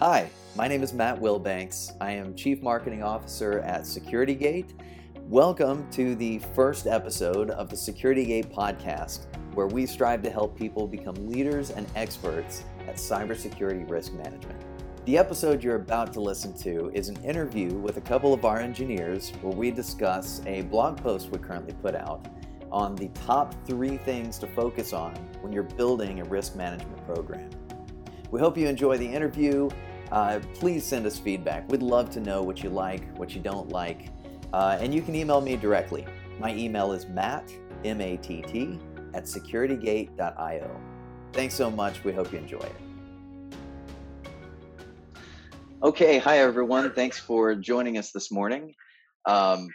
Hi, my name is Matt Wilbanks. I am Chief Marketing Officer at SecurityGate. Welcome to the first episode of the SecurityGate podcast, where we strive to help people become leaders and experts at cybersecurity risk management. The episode you're about to listen to is an interview with a couple of our engineers where we discuss a blog post we currently put out on the top three things to focus on when you're building a risk management program. We hope you enjoy the interview. Uh, please send us feedback. We'd love to know what you like, what you don't like. Uh, and you can email me directly. My email is matt, M A T T, at securitygate.io. Thanks so much. We hope you enjoy it. Okay, hi everyone. Thanks for joining us this morning. Um,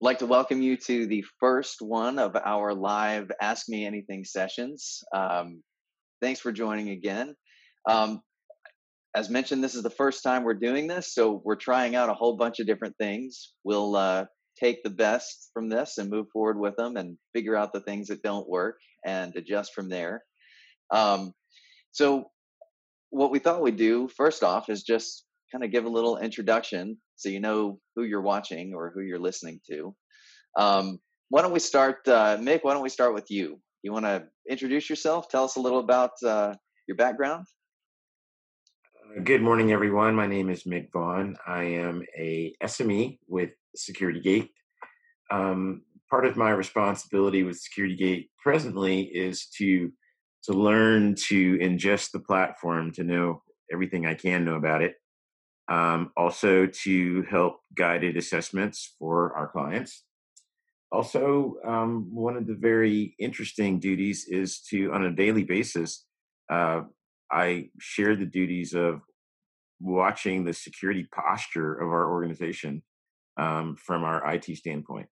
like to welcome you to the first one of our live Ask Me Anything sessions. Um, thanks for joining again. Um, as mentioned, this is the first time we're doing this, so we're trying out a whole bunch of different things. We'll uh, take the best from this and move forward with them and figure out the things that don't work and adjust from there. Um, so, what we thought we'd do first off is just kind of give a little introduction so you know who you're watching or who you're listening to. Um, why don't we start, uh, Mick? Why don't we start with you? You want to introduce yourself? Tell us a little about uh, your background. Good morning, everyone. My name is Mick Vaughn. I am a SME with SecurityGate. Um, part of my responsibility with SecurityGate presently is to to learn to ingest the platform to know everything I can know about it. Um, also to help guided assessments for our clients. Also, um, one of the very interesting duties is to, on a daily basis, uh, I share the duties of watching the security posture of our organization um, from our IT standpoint.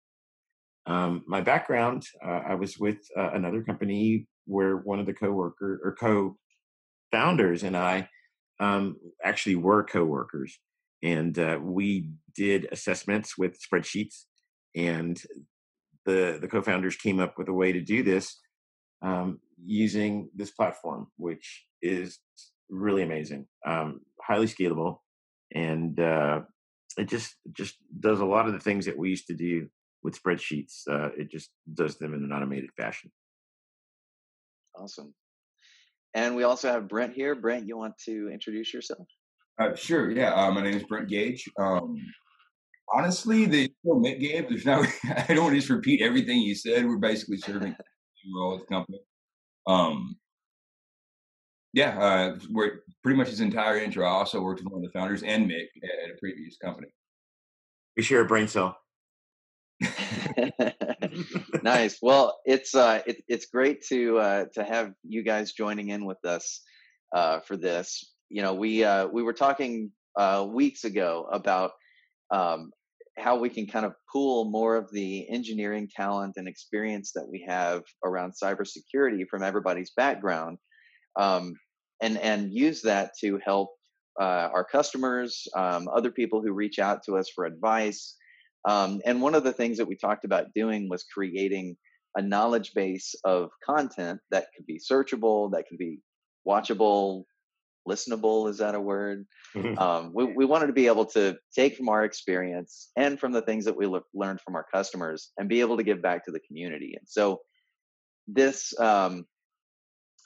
Um, my background, uh, I was with uh, another company where one of the co-worker or co-founders and I um, actually were co-workers, and uh, we did assessments with spreadsheets. And the the co-founders came up with a way to do this um, using this platform, which is really amazing, um, highly scalable, and uh, it just just does a lot of the things that we used to do with spreadsheets. Uh, it just does them in an automated fashion. Awesome. And we also have Brent here. Brent, you want to introduce yourself? Uh, sure. Yeah. Uh, my name is Brent Gage. Um, honestly, the Mick gave, there's no, I don't want to just repeat everything you said. We're basically serving role at the company. Um, yeah, uh, we're pretty much his entire intro. I also worked with one of the founders and Mick at a previous company. We share a brain cell. nice. Well, it's uh, it, it's great to uh, to have you guys joining in with us uh, for this. You know, we uh, we were talking uh, weeks ago about um, how we can kind of pool more of the engineering talent and experience that we have around cybersecurity from everybody's background, um, and and use that to help uh, our customers, um, other people who reach out to us for advice. Um, and one of the things that we talked about doing was creating a knowledge base of content that could be searchable, that could be watchable, listenable. Is that a word? Mm-hmm. Um, we, we wanted to be able to take from our experience and from the things that we le- learned from our customers and be able to give back to the community. And so this um,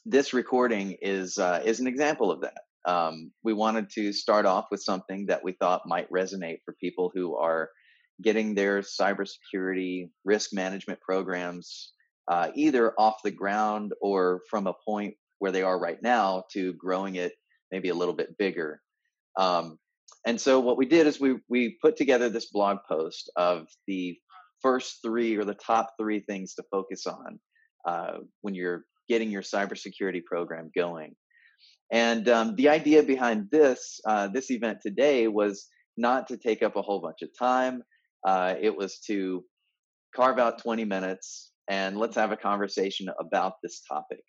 this recording is uh, is an example of that. Um, we wanted to start off with something that we thought might resonate for people who are getting their cybersecurity risk management programs uh, either off the ground or from a point where they are right now to growing it maybe a little bit bigger. Um, and so what we did is we we put together this blog post of the first three or the top three things to focus on uh, when you're getting your cybersecurity program going. And um, the idea behind this uh, this event today was not to take up a whole bunch of time. Uh, it was to carve out 20 minutes and let's have a conversation about this topic.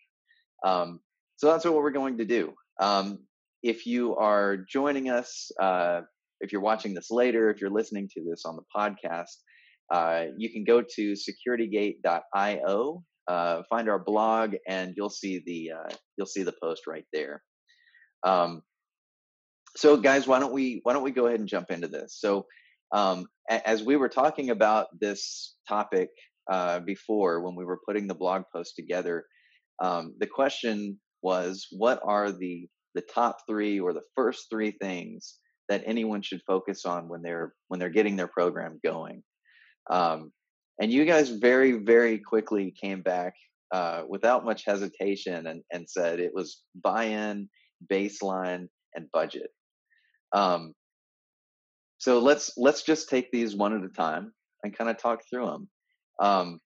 Um, so that's what we're going to do. Um, if you are joining us, uh, if you're watching this later, if you're listening to this on the podcast, uh, you can go to securitygate.io, uh, find our blog, and you'll see the uh, you'll see the post right there. Um, so guys, why don't we why don't we go ahead and jump into this? So um, as we were talking about this topic uh, before when we were putting the blog post together, um, the question was, what are the the top three or the first three things that anyone should focus on when they're when they're getting their program going? Um, and you guys very very quickly came back uh, without much hesitation and, and said it was buy-in, baseline, and budget. Um, so let's let's just take these one at a time and kind of talk through them. Um,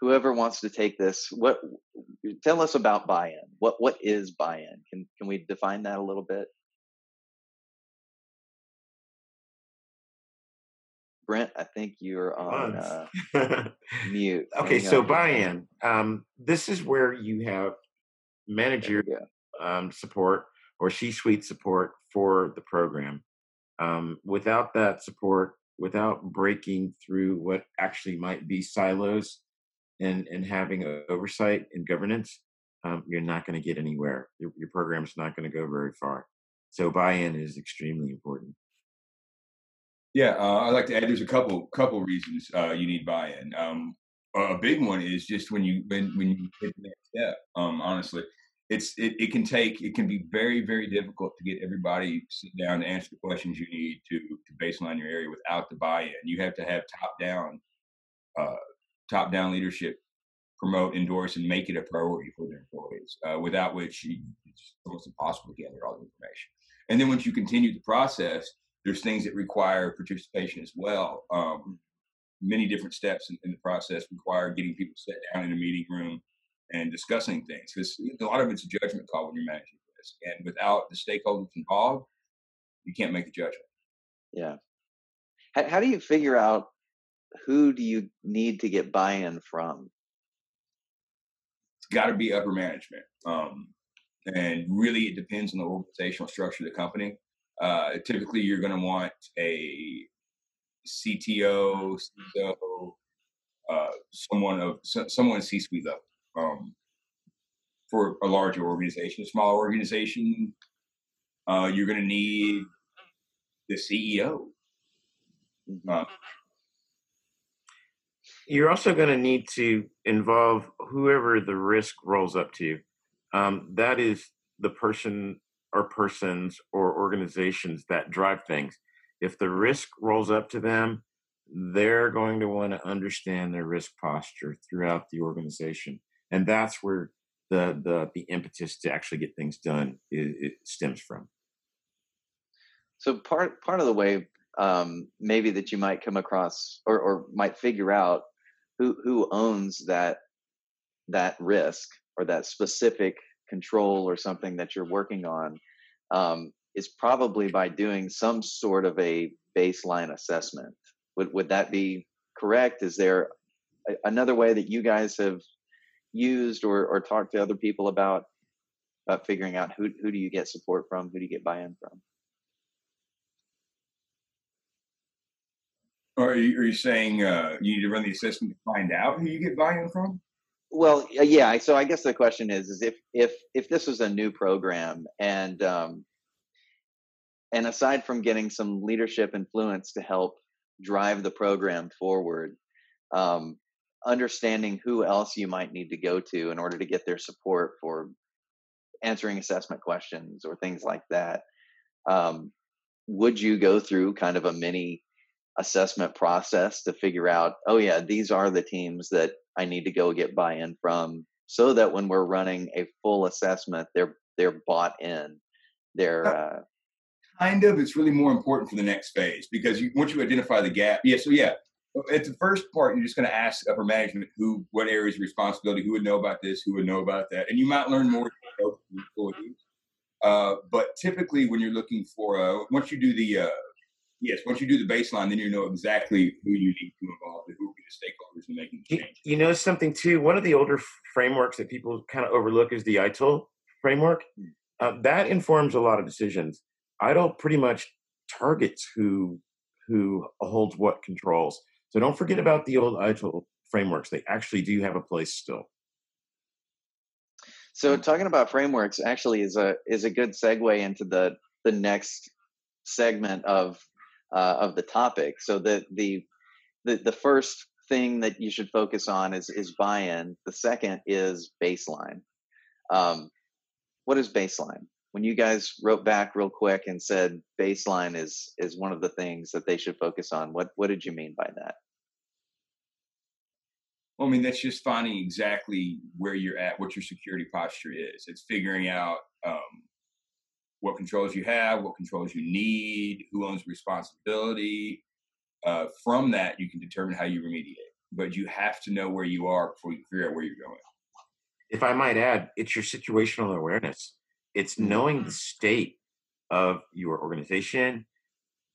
whoever wants to take this, what tell us about buy-in? What what is buy-in? Can can we define that a little bit? Brent, I think you're on uh, mute. okay, so buy-in. Um, this is where you have manager um, support or C-suite support for the program. Um, without that support, without breaking through what actually might be silos and, and having oversight and governance, um, you're not going to get anywhere. Your, your program's not going to go very far. So buy-in is extremely important. Yeah, uh, I'd like to add. There's a couple couple reasons uh, you need buy-in. Um, a big one is just when you when when you hit the next step. Um, honestly, it's it, it can take it can be very very difficult to get everybody sit down to answer the questions you need to to baseline your area without the buy-in. You have to have top down uh, top down leadership promote, endorse, and make it a priority for their employees. Uh, without which it's almost impossible to gather all the information. And then once you continue the process, there's things that require participation as well. Um, many different steps in, in the process require getting people set down in a meeting room and discussing things because a lot of it's a judgment call when you're managing this. And without the stakeholders involved, you can't make a judgment. Yeah. How, how do you figure out who do you need to get buy-in from? It's got to be upper management. Um, and really, it depends on the organizational structure of the company. Uh, typically, you're going to want a CTO, CEO, uh, someone of someone C-suite level um, for a larger organization. A smaller organization, uh, you're going to need the CEO. Mm-hmm. Uh, you're also going to need to involve whoever the risk rolls up to. Um, that is the person or persons or organizations that drive things. If the risk rolls up to them, they're going to want to understand their risk posture throughout the organization and that's where the the the impetus to actually get things done it, it stems from. So part part of the way um, maybe that you might come across or, or might figure out who who owns that that risk or that specific control or something that you're working on um, is probably by doing some sort of a baseline assessment. Would would that be correct? Is there a, another way that you guys have used or, or talked to other people about about figuring out who who do you get support from, who do you get buy-in from? Are you, are you saying uh, you need to run the assessment to find out who you get buy-in from? Well, yeah. So I guess the question is, is if if if this was a new program and um, and aside from getting some leadership influence to help drive the program forward, um, understanding who else you might need to go to in order to get their support for answering assessment questions or things like that. Um, would you go through kind of a mini assessment process to figure out, oh yeah, these are the teams that I need to go get buy-in from, so that when we're running a full assessment, they're they're bought in. They're uh, kind of. It's really more important for the next phase because you, once you identify the gap, yeah. So yeah, at the first part, you're just going to ask upper management who, what areas of responsibility, who would know about this, who would know about that, and you might learn more. Uh, but typically, when you're looking for, uh, once you do the, uh, yes, once you do the baseline, then you know exactly who you need to involve and who will be the stakeholders in making the change. You know something too. One of the older frameworks that people kind of overlook is the ITIL framework. Hmm. Uh, that informs a lot of decisions. ITIL pretty much targets who who holds what controls. So don't forget about the old ITIL frameworks. They actually do have a place still. So talking about frameworks actually is a is a good segue into the the next segment of uh, of the topic. So the the the the first thing that you should focus on is is buy-in. The second is baseline. Um, what is baseline? When you guys wrote back real quick and said baseline is is one of the things that they should focus on, what what did you mean by that? Well, I mean, that's just finding exactly where you're at, what your security posture is. It's figuring out um, what controls you have, what controls you need, who owns responsibility. Uh, from that, you can determine how you remediate. But you have to know where you are before you figure out where you're going. If I might add, it's your situational awareness. It's knowing the state of your organization,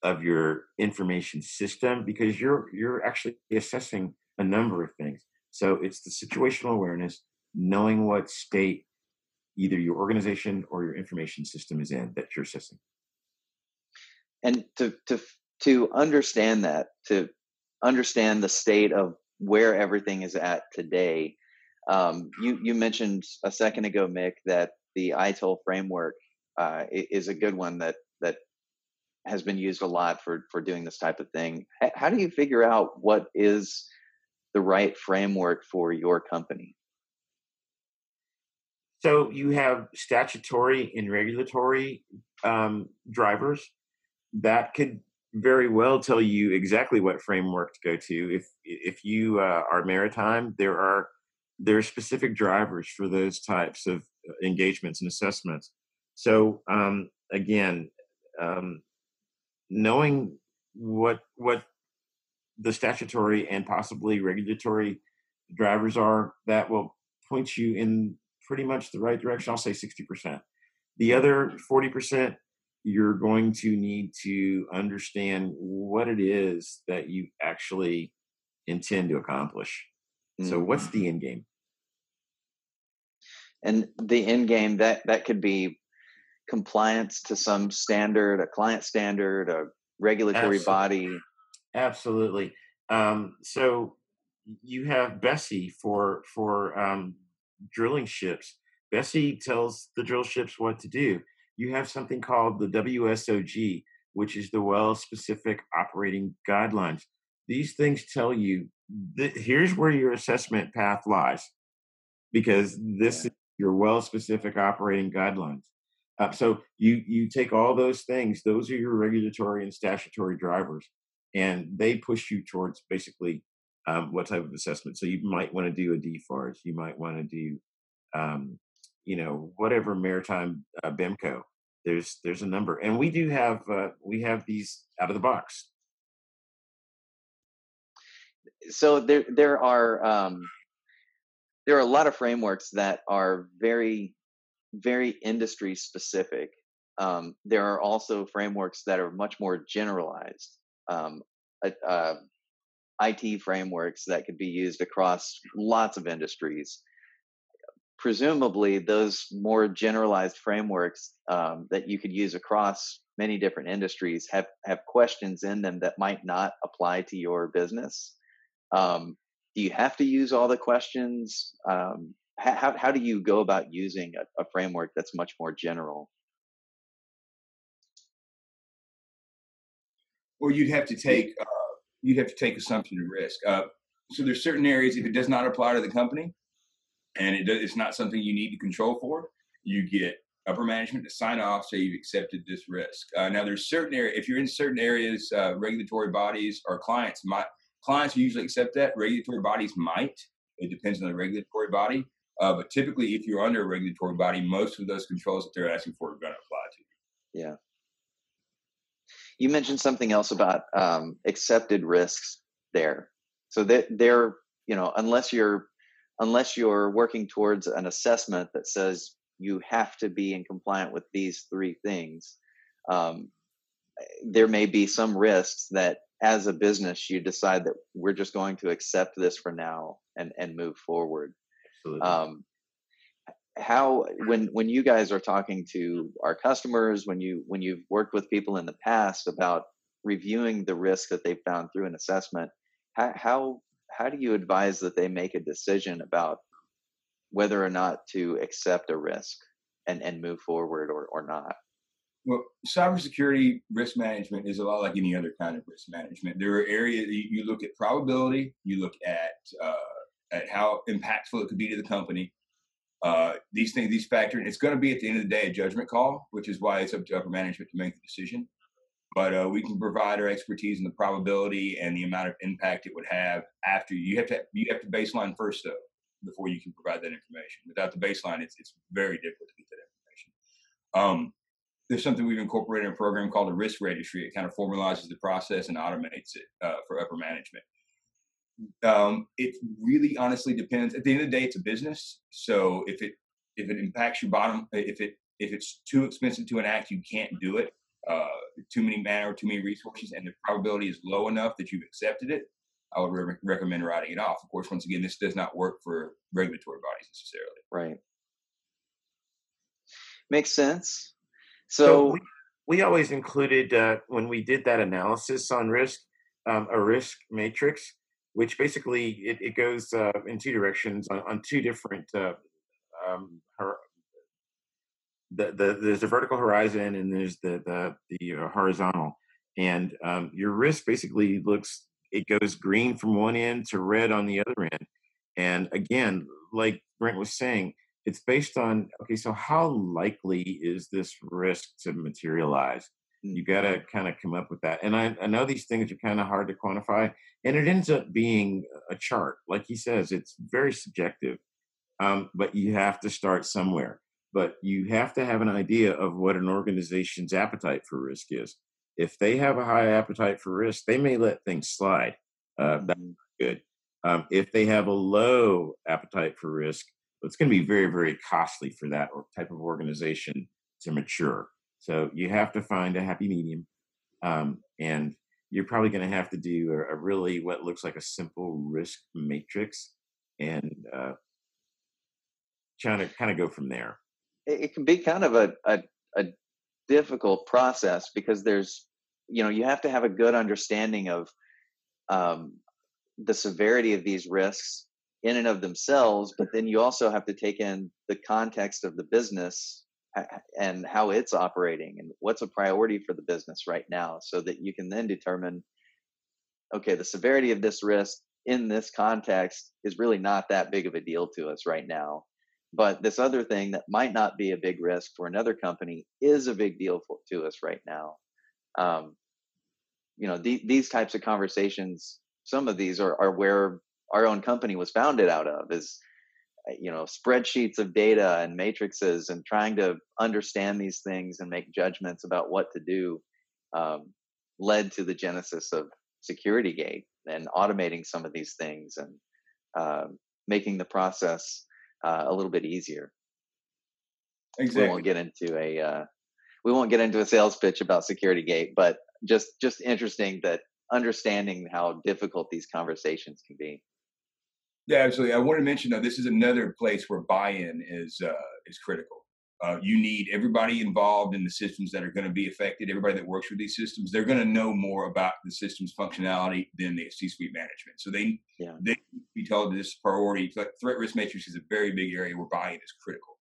of your information system, because you're you're actually assessing a number of things. So it's the situational awareness, knowing what state either your organization or your information system is in that you're assessing. And to to to understand that, to understand the state of where everything is at today, um, you you mentioned a second ago, Mick, that the ITIL framework uh, is a good one that that has been used a lot for for doing this type of thing. How do you figure out what is the right framework for your company? So you have statutory and regulatory um, drivers that could very well tell you exactly what framework to go to. If if you uh, are maritime, there are there are specific drivers for those types of uh, engagements and assessments. So um, again, um, knowing what what the statutory and possibly regulatory drivers are that will point you in pretty much the right direction. I'll say 60%. The other 40%, you're going to need to understand what it is that you actually intend to accomplish. Mm-hmm. So, what's the end game? And the end game that that could be compliance to some standard, a client standard, a regulatory Absolutely. body, Absolutely. Um, so you have Bessie for for um, drilling ships. BSEE tells the drill ships what to do. You have something called the WSOG, which is the Well Specific Operating Guidelines. These things tell you that here's where your assessment path lies, because this is your well specific operating guidelines. Uh, so you you take all those things; those are your regulatory and statutory drivers and they push you towards basically um, what type of assessment. So you might want to do a DFARS, you might want to do, um, you know, whatever maritime uh, BIMCO. There's there's a number, and we do have uh, we have these out of the box. So there there are um, there are a lot of frameworks that are very very industry specific. Um, there are also frameworks that are much more generalized um, uh, IT frameworks that could be used across lots of industries. Presumably, those more generalized frameworks um, that you could use across many different industries have have questions in them that might not apply to your business. Um, do you have to use all the questions? Um, how how do you go about using a, a framework that's much more general? or you'd have to take uh, you'd have to take assumption of risk. Uh, so there's certain areas if it does not apply to the company, and it does, it's not something you need to control for, you get upper management to sign off say you've accepted this risk. Uh, now there's certain area if you're in certain areas, uh, regulatory bodies or clients might clients usually accept that. Regulatory bodies might. It depends on the regulatory body. Uh, but typically, if you're under a regulatory body, most of those controls that they're asking for are going to apply to you. Yeah. You mentioned something else about um, accepted risks there. So that they're, you know, unless you're unless you're working towards an assessment that says you have to be in compliant with these three things, um, there may be some risks that as a business you decide that we're just going to accept this for now and and move forward. Um, how when when you guys are talking to our customers when you when you've worked with people in the past about reviewing the risk that they found through an assessment how how how do you advise that they make a decision about whether or not to accept a risk and and move forward or or not Well, cybersecurity risk management is a lot like any other kind of risk management. There are areas you look at probability, you look at uh, at how impactful it could be to the company. Uh, these things, these factors, it's going to be at the end of the day a judgment call, which is why it's up to upper management to make the decision. But uh, we can provide our expertise in the probability and the amount of impact it would have after you have to you have to baseline first though before you can provide that information. Without the baseline, it's it's very difficult to get that information. Um, there's something we've incorporated in a program called a risk registry. It kind of formalizes the process and automates it uh, for upper management. Um, it really honestly depends. At the end of the day, it's a business. So if it if it impacts your bottom, if it if it's too expensive to enact, you can't do it. Uh, too many man or too many resources, and the probability is low enough that you've accepted it. I would re- recommend writing it off. Of course, once again, this does not work for regulatory bodies necessarily. Right. Makes sense. So, So, we, we always included uh, when we did that analysis on risk, um, a risk matrix, which basically it, it goes uh, in two directions on, on two different. Uh, um, hor- the, the there's a vertical horizon and there's the the, the uh, horizontal, and um, your risk basically looks it goes green from one end to red on the other end, and again, like Brent was saying, it's based on okay so how likely is this risk to materialize. You got to kind of come up with that and I, I know these things are kind of hard to quantify and it ends up being a chart like he says it's very subjective um, but you have to start somewhere but you have to have an idea of what an organization's appetite for risk is. If they have a high appetite for risk they may let things slide uh, that's Mhm. good um, if they have a low appetite for risk it's going to be very very costly for that or type of organization to mature so you have to find a happy medium um, and you're probably going to have to do a, a really what looks like a simple risk matrix and uh, trying to kind of go from there. It, it can be kind of a, a a difficult process because there's you know you have to have a good understanding of um, the severity of these risks in and of themselves, but then you also have to take in the context of the business and how it's operating and what's a priority for the business right now so that you can then determine okay the severity of this risk in this context is really not that big of a deal to us right now. But this other thing that might not be a big risk for another company is a big deal for, to us right now. Um, you know the, these types of conversations some of these are, are where our own company was founded out of is you know spreadsheets of data and matrices and trying to understand these things and make judgments about what to do um, led to the genesis of SecurityGate and automating some of these things and uh, making the process uh, a little bit easier exactly. we won't get into a uh, we won't get into a sales pitch about SecurityGate but just just interesting that understanding how difficult these conversations can be Yeah, absolutely. I want to mention though, this is another place where buy-in is uh, is critical. Uh, you need everybody involved in the systems that are going to be affected. Everybody that works with these systems, they're going to know more about the system's functionality than the C-suite management. So they Yeah. they be told this is priority. Threat threat risk matrix is a very big area where buy-in is critical.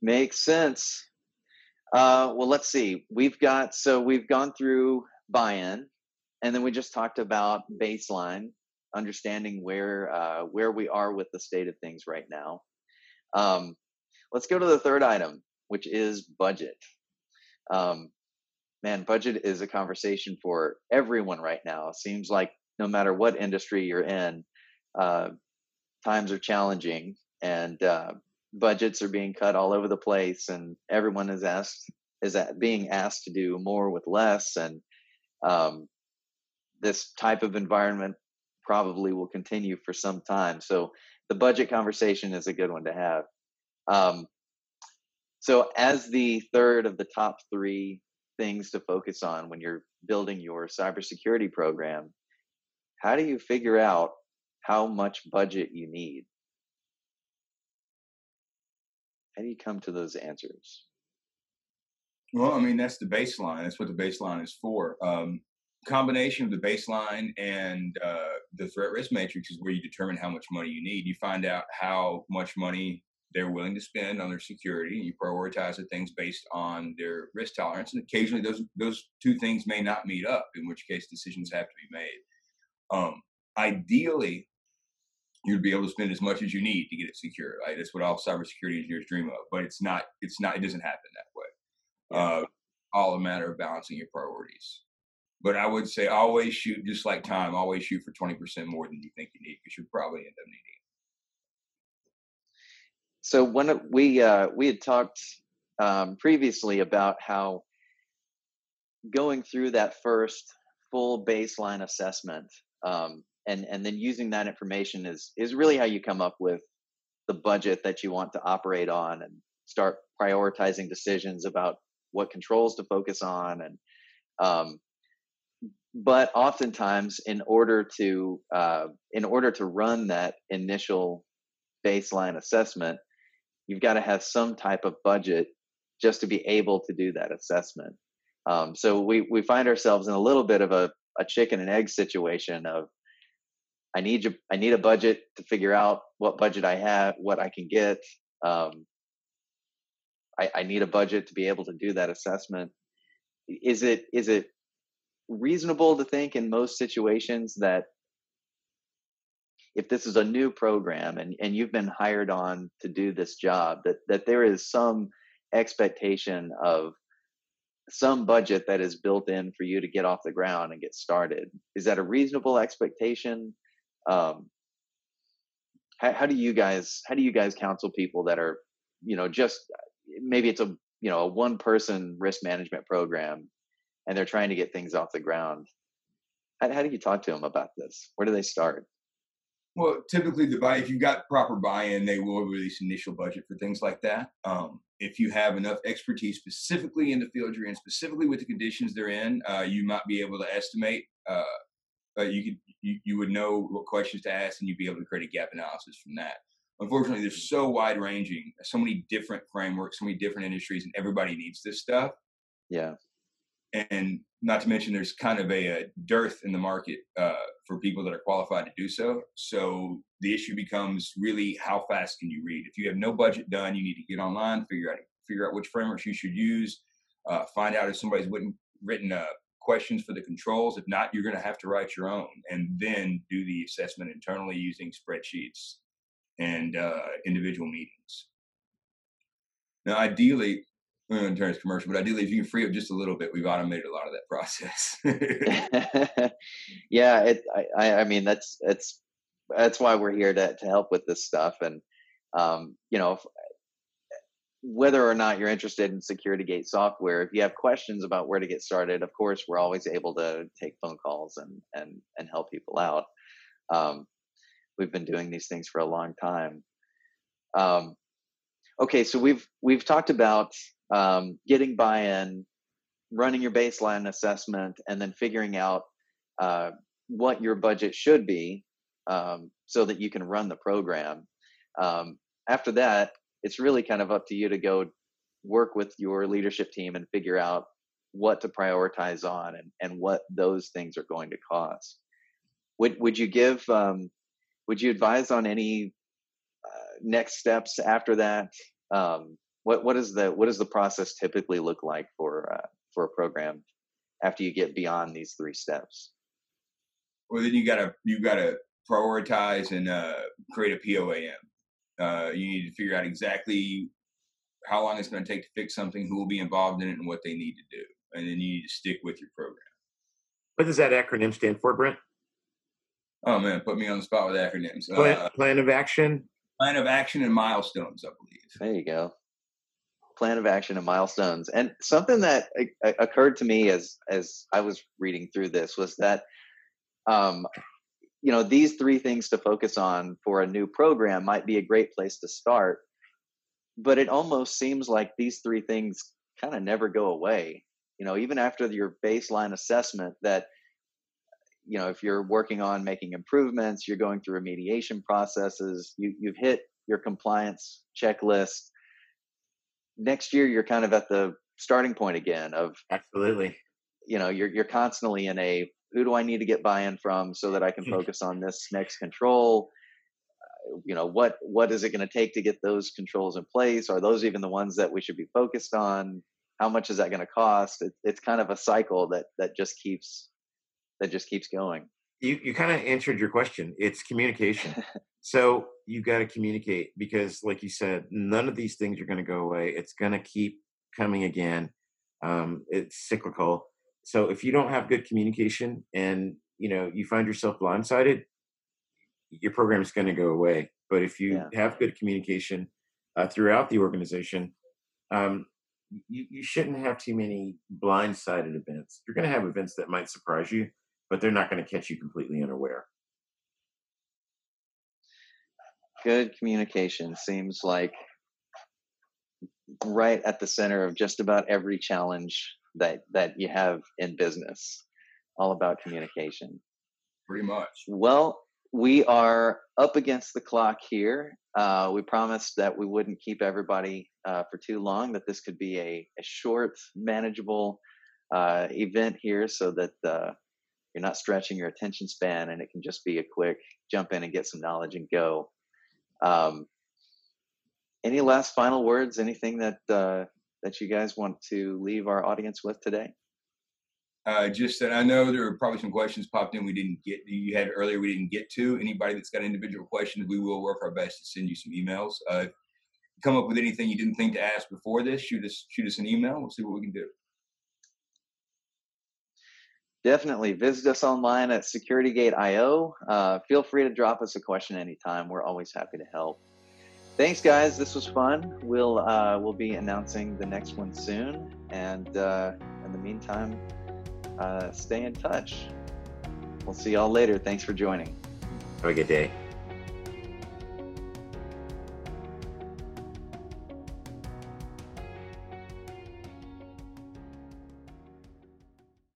Makes sense. Uh, well, let's see. We've got so we've gone through buy-in, and then we just talked about baseline, understanding where uh, where we are with the state of things right now. Um, let's go to the third item, which is budget. Um, man, budget is a conversation for everyone right now. It seems like no matter what industry you're in, uh, times are challenging, and uh, budgets are being cut all over the place and everyone is asked is that being asked to do more with less and um, this type of environment probably will continue for some time so the budget conversation is a good one to have um, so as the third of the top three things to focus on when you're building your cybersecurity program how do you figure out how much budget you need how do you come to those answers? Well, I mean, that's the baseline. That's what the baseline is for. Um, combination of the baseline and uh, the threat risk matrix is where you determine how much money you need. You find out how much money they're willing to spend on their security. And you prioritize the things based on their risk tolerance, and occasionally those those two things may not meet up. In which case, decisions have to be made. Um, ideally, you'd be able to spend as much as you need to get it secure. Right? That's what all cybersecurity engineers dream of. But it's not. It's not. It doesn't happen that way. Uh, all a matter of balancing your priorities. But I would say always shoot, just like time, always shoot for 20% more than you think you need because you'll probably end up needing so when we uh, we had talked um, previously about how going through that first full baseline assessment um, and and then using that information is is really how you come up with the budget that you want to operate on and start prioritizing decisions about what controls to focus on and um, but oftentimes in order to uh, in order to run that initial baseline assessment you've got to have some type of budget just to be able to do that assessment. Um, so we we find ourselves in a little bit of a, a chicken and egg situation of I need you I need a budget to figure out what budget I have, what I can get. Um, I, I need a budget to be able to do that assessment. Is it is it reasonable to think in most situations that if this is a new program and, and you've been hired on to do this job, that, that there is some expectation of some budget that is built in for you to get off the ground and get started. Is that a reasonable expectation? Um, how, how do you guys how do you guys counsel people that are you know just maybe it's a you know a one person risk management program and they're trying to get things off the ground how, how do you talk to them about this where do they start well, typically the buy if you've got proper buy-in, they will release initial budget for things like that. Um, if you have enough expertise specifically in the field you're in, specifically with the conditions they're in, uh, you might be able to estimate. Uh, uh, you could you, you would know what questions to ask, and you'd be able to create a gap analysis from that. Unfortunately, they're so wide ranging, so many different frameworks, so many different industries, and everybody needs this stuff. Yeah and not to mention there's kind of a, a dearth in the market uh, for people that are qualified to do so. So the issue becomes really how fast can you read? If you have no budget done, you need to get online, figure out figure out which frameworks you should use, uh, find out if somebody's written written uh, questions for the controls. If not, you're going to have to write your own, and then do the assessment internally using spreadsheets and uh, individual meetings. Now, ideally, in terms commercial, but ideally, if you can free up just a little bit, we've automated a lot of that process. yeah, it. I, I mean, that's it's that's why we're here to to help with this stuff, and um, you know, if, whether or not you're interested in SecurityGate software, if you have questions about where to get started, of course, we're always able to take phone calls and and and help people out. Um, we've been doing these things for a long time. Um, okay, so we've we've talked about um, getting buy-in, running your baseline assessment, and then figuring out uh, what your budget should be um, so that you can run the program. Um, after that, it's really kind of up to you to go work with your leadership team and figure out what to prioritize on and, and what those things are going to cost. Would would you give um, would you advise on any uh, next steps after that? Um, what what is the what does the process typically look like for uh, for a program after you get beyond these three steps? Well, then you gotta you gotta prioritize and uh, create a POAM. Uh, you need to figure out exactly how long it's going to take to fix something, who will be involved in it, and what they need to do, and then you need to stick with your program. What does that acronym stand for, Brent? Oh man, put me on the spot with acronyms. Plan, uh, plan of action. Plan of action and milestones, I believe. There you go plan of action and milestones. And something that occurred to me as as I was reading through this was that, um, you know, these three things to focus on for a new program might be a great place to start. But it almost seems like these three things kind of never go away. You know, even after your baseline assessment, that you know, if you're working on making improvements, you're going through remediation processes, you, you've hit your compliance checklist next year you're kind of at the starting point again of absolutely. you know you're you're constantly in a who do i need to get buy-in from so that i can focus on this next control? Uh, you know what what is it going to take to get those controls in place? Are those even the ones that we should be focused on? How much is that going to cost? It, it's kind of a cycle that that just keeps that just keeps going. You you kind of answered your question. It's communication so you got to communicate because like you said none of these things are going to go away it's going to keep coming again um, it's cyclical so if you don't have good communication and you know you find yourself blindsided your program is going to go away. But if you yeah. have good communication uh, throughout the organization, um, you, you shouldn't have too many blindsided events. You're going to have events that might surprise you, but they're not going to catch you completely unaware. Good communication seems like right at the center of just about every challenge that that you have in business all about communication pretty much well we are up against the clock here. Uh, we promised that we wouldn't keep everybody uh, for too long, that this could be a, a short, manageable uh, event here so that uh, you're not stretching your attention span and it can just be a quick jump in and get some knowledge and go. Um, any last final words? Anything that uh, that you guys want to leave our audience with today? Uh, just that I know there were probably some questions popped in we didn't get. You had earlier we didn't get to. Anybody that's got individual questions, we will work our best to send you some emails. Uh, come up with anything you didn't think to ask before this, shoot us shoot us an email. We'll see what we can do. Definitely visit us online at SecurityGate.io. Uh, feel free to drop us a question anytime. We're always happy to help. Thanks, guys. This was fun. We'll uh, we'll be announcing the next one soon, and uh, in the meantime uh, stay in touch. We'll see y'all later. Thanks for joining. Have a good day.